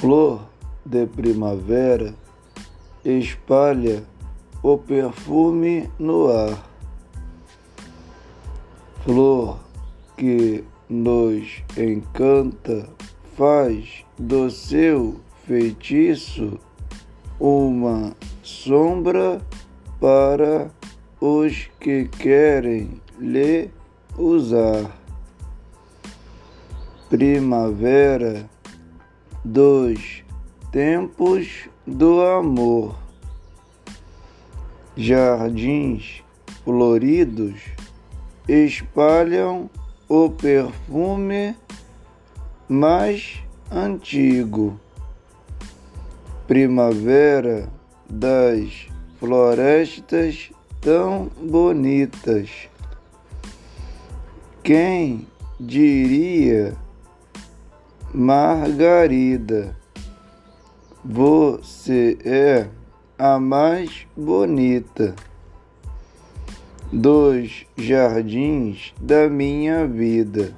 Flor de primavera espalha o perfume no ar. Flor que nos encanta, faz do seu feitiço uma sombra para os que querem lhe usar. Primavera dos tempos do amor. Jardins floridos espalham o perfume mais antigo. Primavera das florestas tão bonitas. Quem diria? Margarida, você é a mais bonita dos jardins da minha vida.